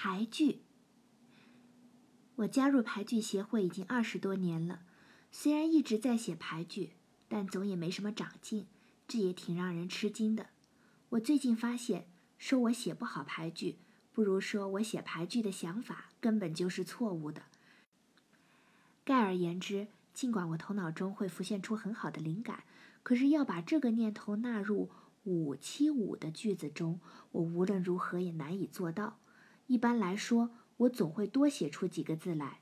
牌剧。我加入牌剧协会已经二十多年了，虽然一直在写牌剧，但总也没什么长进，这也挺让人吃惊的。我最近发现，说我写不好牌剧，不如说我写牌剧的想法根本就是错误的。概而言之，尽管我头脑中会浮现出很好的灵感，可是要把这个念头纳入五七五的句子中，我无论如何也难以做到。一般来说，我总会多写出几个字来，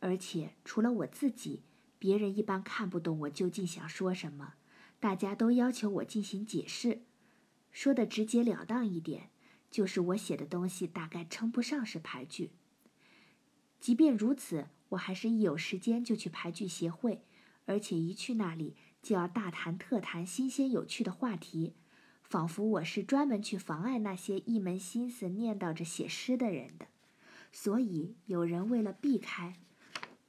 而且除了我自己，别人一般看不懂我究竟想说什么。大家都要求我进行解释，说的直截了当一点，就是我写的东西大概称不上是牌剧。即便如此，我还是一有时间就去牌剧协会，而且一去那里就要大谈特谈新鲜有趣的话题，仿佛我是专门去妨碍那些一门心思念叨着写诗的人的。所以，有人为了避开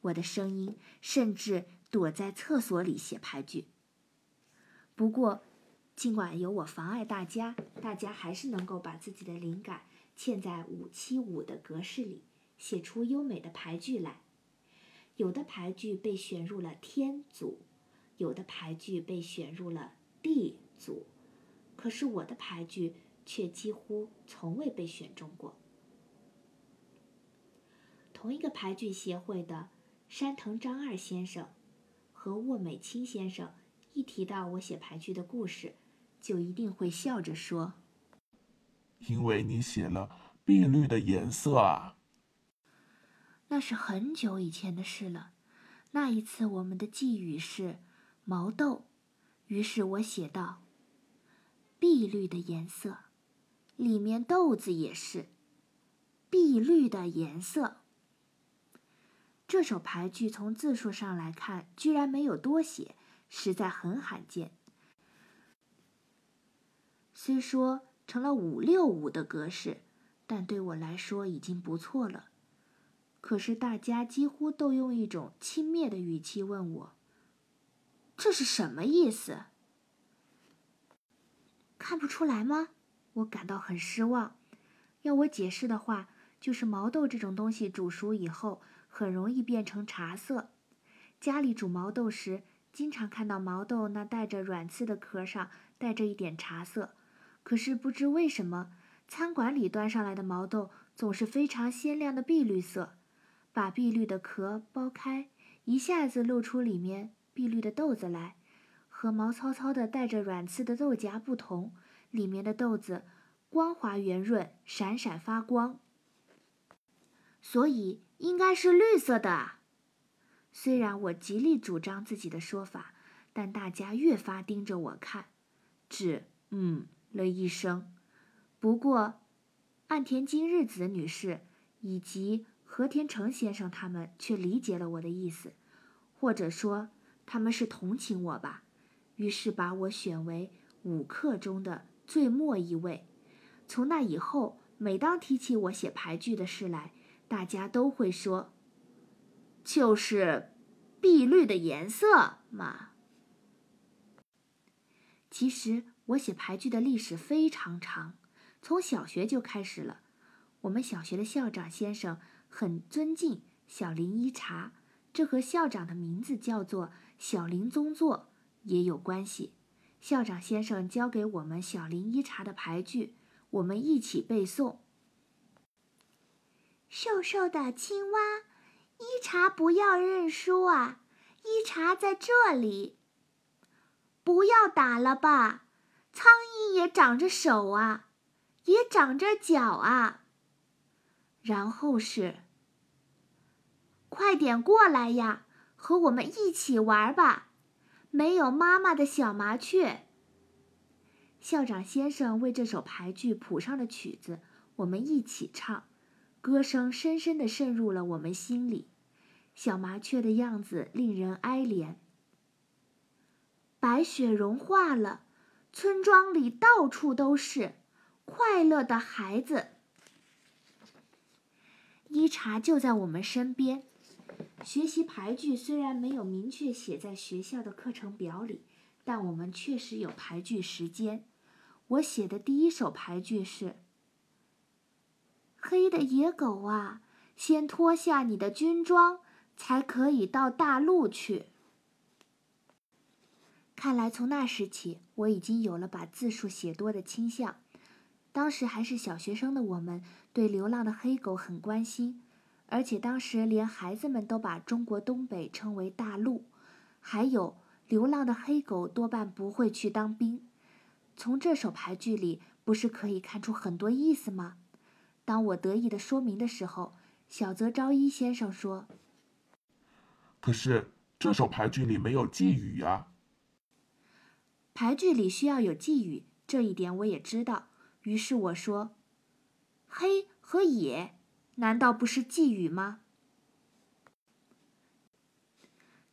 我的声音，甚至躲在厕所里写牌剧。不过，尽管有我妨碍大家，大家还是能够把自己的灵感嵌在五七五的格式里，写出优美的牌句来。有的牌句被选入了天组，有的牌句被选入了地组，可是我的牌剧却几乎从未被选中过。同一个牌剧协会的山藤张二先生和沃美清先生，一提到我写牌剧的故事，就一定会笑着说：“因为你写了碧绿的颜色啊。”那是很久以前的事了。那一次，我们的寄语是毛豆，于是我写道：“碧绿的颜色，里面豆子也是碧绿的颜色。”这首牌剧从字数上来看，居然没有多写，实在很罕见。虽说成了五六五的格式，但对我来说已经不错了。可是大家几乎都用一种轻蔑的语气问我：“这是什么意思？”看不出来吗？我感到很失望。要我解释的话，就是毛豆这种东西煮熟以后。很容易变成茶色。家里煮毛豆时，经常看到毛豆那带着软刺的壳上带着一点茶色。可是不知为什么，餐馆里端上来的毛豆总是非常鲜亮的碧绿色。把碧绿的壳剥开，一下子露出里面碧绿的豆子来。和毛糙糙的带着软刺的豆荚不同，里面的豆子光滑圆润，闪闪发光。所以。应该是绿色的。虽然我极力主张自己的说法，但大家越发盯着我看，只嗯了一声。不过，岸田今日子女士以及和田成先生他们却理解了我的意思，或者说他们是同情我吧。于是把我选为五课中的最末一位。从那以后，每当提起我写牌剧的事来，大家都会说，就是碧绿的颜色嘛。其实我写牌剧的历史非常长，从小学就开始了。我们小学的校长先生很尊敬小林一茶，这和校长的名字叫做小林宗作也有关系。校长先生教给我们小林一茶的牌剧，我们一起背诵。瘦瘦的青蛙，一茶不要认输啊！一茶在这里，不要打了吧！苍蝇也长着手啊，也长着脚啊。然后是，快点过来呀，和我们一起玩吧！没有妈妈的小麻雀。校长先生为这首牌剧谱上了曲子，我们一起唱。歌声深深地渗入了我们心里，小麻雀的样子令人哀怜。白雪融化了，村庄里到处都是快乐的孩子。伊茶就在我们身边。学习牌剧虽然没有明确写在学校的课程表里，但我们确实有牌剧时间。我写的第一首牌剧是。黑的野狗啊，先脱下你的军装，才可以到大陆去。”看来从那时起，我已经有了把字数写多的倾向。当时还是小学生的我们，对流浪的黑狗很关心，而且当时连孩子们都把中国东北称为大陆。还有，流浪的黑狗多半不会去当兵。从这首牌句里，不是可以看出很多意思吗？当我得意的说明的时候，小泽昭一先生说：“可是这首牌句里没有寄语呀。”牌句里需要有寄语，这一点我也知道。于是我说：“黑和野，难道不是寄语吗？”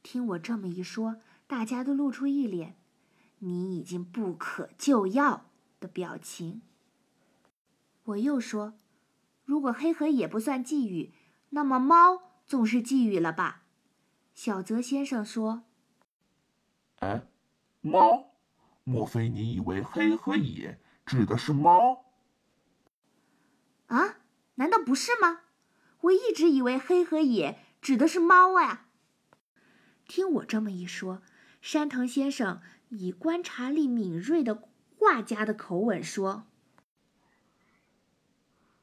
听我这么一说，大家都露出一脸“你已经不可救药”的表情。我又说：“如果黑和野不算寄语，那么猫总是寄语了吧？”小泽先生说：“哎，猫？莫非你以为黑和野？”指的是猫啊？难道不是吗？我一直以为黑和野指的是猫啊。听我这么一说，山藤先生以观察力敏锐的画家的口吻说：“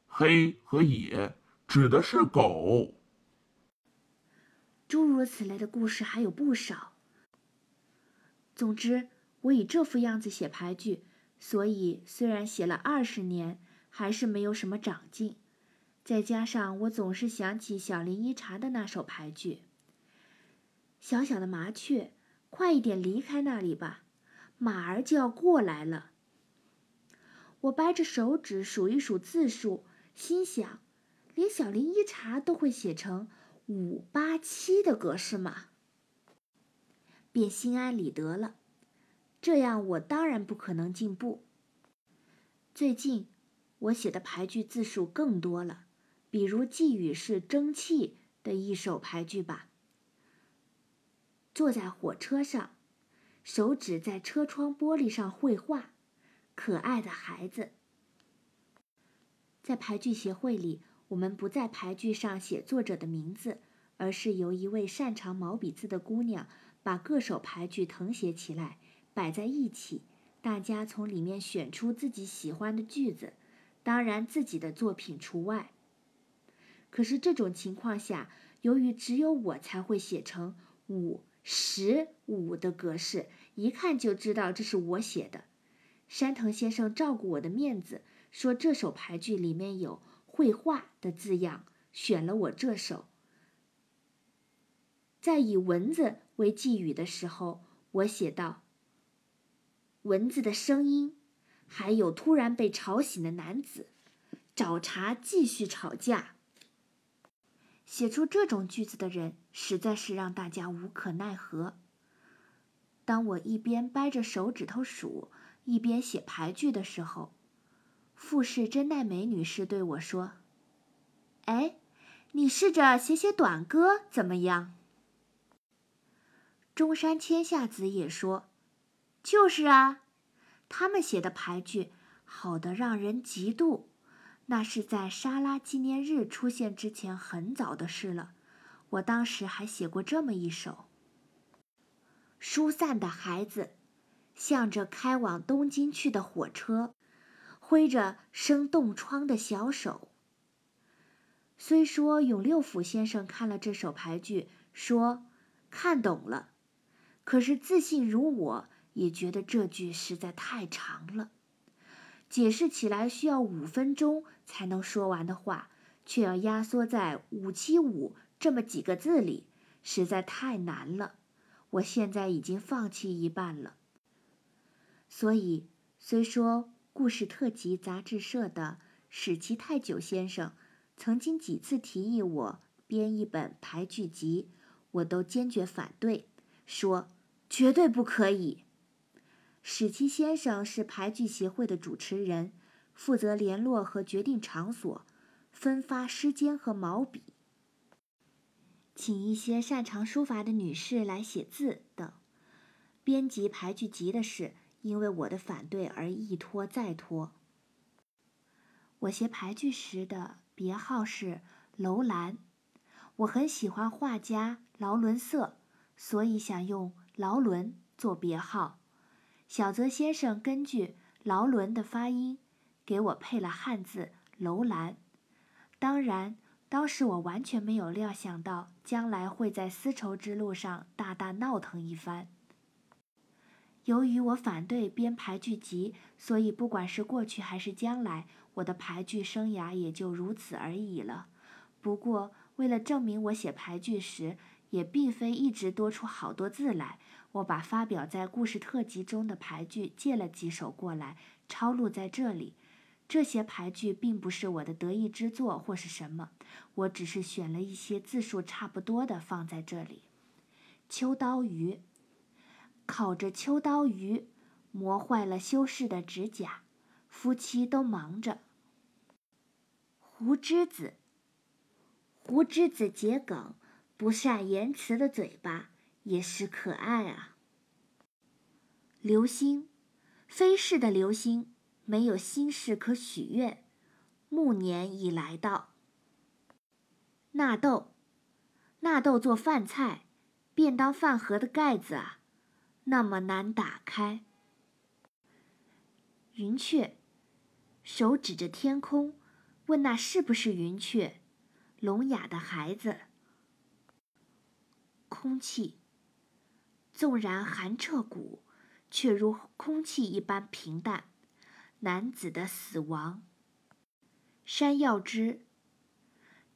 黑和野指的是狗。”诸如此类的故事还有不少。总之，我以这副样子写牌句。所以，虽然写了二十年，还是没有什么长进。再加上我总是想起小林一茶的那首牌句：“小小的麻雀，快一点离开那里吧，马儿就要过来了。”我掰着手指数一数字数，心想：连小林一茶都会写成五八七的格式吗？便心安理得了。这样我当然不可能进步。最近，我写的牌句字数更多了，比如寄语是蒸汽的一首牌句吧。坐在火车上，手指在车窗玻璃上绘画，可爱的孩子。在牌句协会里，我们不在牌句上写作者的名字，而是由一位擅长毛笔字的姑娘把各首牌句誊写起来。摆在一起，大家从里面选出自己喜欢的句子，当然自己的作品除外。可是这种情况下，由于只有我才会写成五十五的格式，一看就知道这是我写的。山藤先生照顾我的面子，说这首牌句里面有绘画的字样，选了我这首。在以蚊子为寄语的时候，我写道。蚊子的声音，还有突然被吵醒的男子，找茬继续吵架。写出这种句子的人，实在是让大家无可奈何。当我一边掰着手指头数，一边写牌句的时候，富士真奈美女士对我说：“哎，你试着写写短歌怎么样？”中山千夏子也说。就是啊，他们写的牌句好的让人嫉妒。那是在沙拉纪念日出现之前很早的事了。我当时还写过这么一首：疏散的孩子，向着开往东京去的火车，挥着生冻疮的小手。虽说永六辅先生看了这首牌句，说看懂了，可是自信如我。也觉得这句实在太长了，解释起来需要五分钟才能说完的话，却要压缩在五七五这么几个字里，实在太难了。我现在已经放弃一半了。所以，虽说故事特辑杂志社的史奇泰久先生曾经几次提议我编一本排剧集，我都坚决反对，说绝对不可以。史七先生是排剧协会的主持人，负责联络和决定场所，分发诗笺和毛笔，请一些擅长书法的女士来写字等。编辑排剧集的事，因为我的反对而一拖再拖。我写排剧时的别号是楼兰。我很喜欢画家劳伦瑟，所以想用劳伦做别号。小泽先生根据劳伦的发音，给我配了汉字楼兰。当然，当时我完全没有料想到将来会在丝绸之路上大大闹腾一番。由于我反对编排剧集，所以不管是过去还是将来，我的排剧生涯也就如此而已了。不过，为了证明我写排剧时也并非一直多出好多字来，我把发表在故事特辑中的排句借了几首过来，抄录在这里。这些排句并不是我的得意之作或是什么，我只是选了一些字数差不多的放在这里。秋刀鱼。烤着秋刀鱼，磨坏了修饰的指甲，夫妻都忙着。胡之子，胡之子桔梗，不善言辞的嘴巴也是可爱啊。流星，飞逝的流星，没有心事可许愿，暮年已来到。纳豆，纳豆做饭菜，便当饭盒的盖子啊。那么难打开。云雀，手指着天空，问那是不是云雀？聋哑的孩子。空气，纵然寒彻骨，却如空气一般平淡。男子的死亡。山药汁，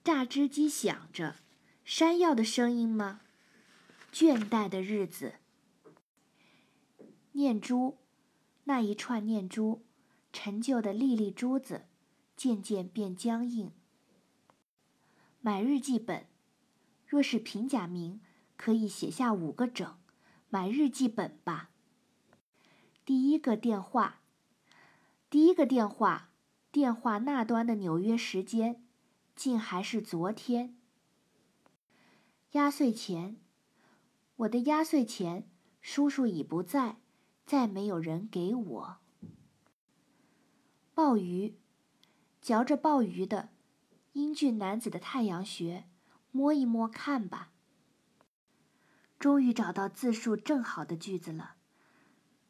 榨汁机响着，山药的声音吗？倦怠的日子。念珠，那一串念珠，陈旧的粒粒珠子，渐渐变僵硬。买日记本，若是平假名，可以写下五个整。买日记本吧。第一个电话，第一个电话，电话那端的纽约时间，竟还是昨天。压岁钱，我的压岁钱，叔叔已不在。再没有人给我。鲍鱼，嚼着鲍鱼的英俊男子的太阳穴，摸一摸看吧。终于找到字数正好的句子了，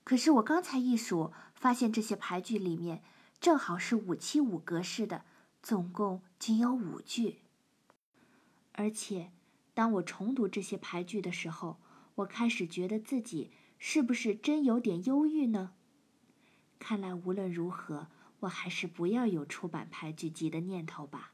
可是我刚才一数，发现这些排句里面正好是五七五格式的，总共仅有五句。而且，当我重读这些排句的时候，我开始觉得自己。是不是真有点忧郁呢？看来无论如何，我还是不要有出版排剧集的念头吧。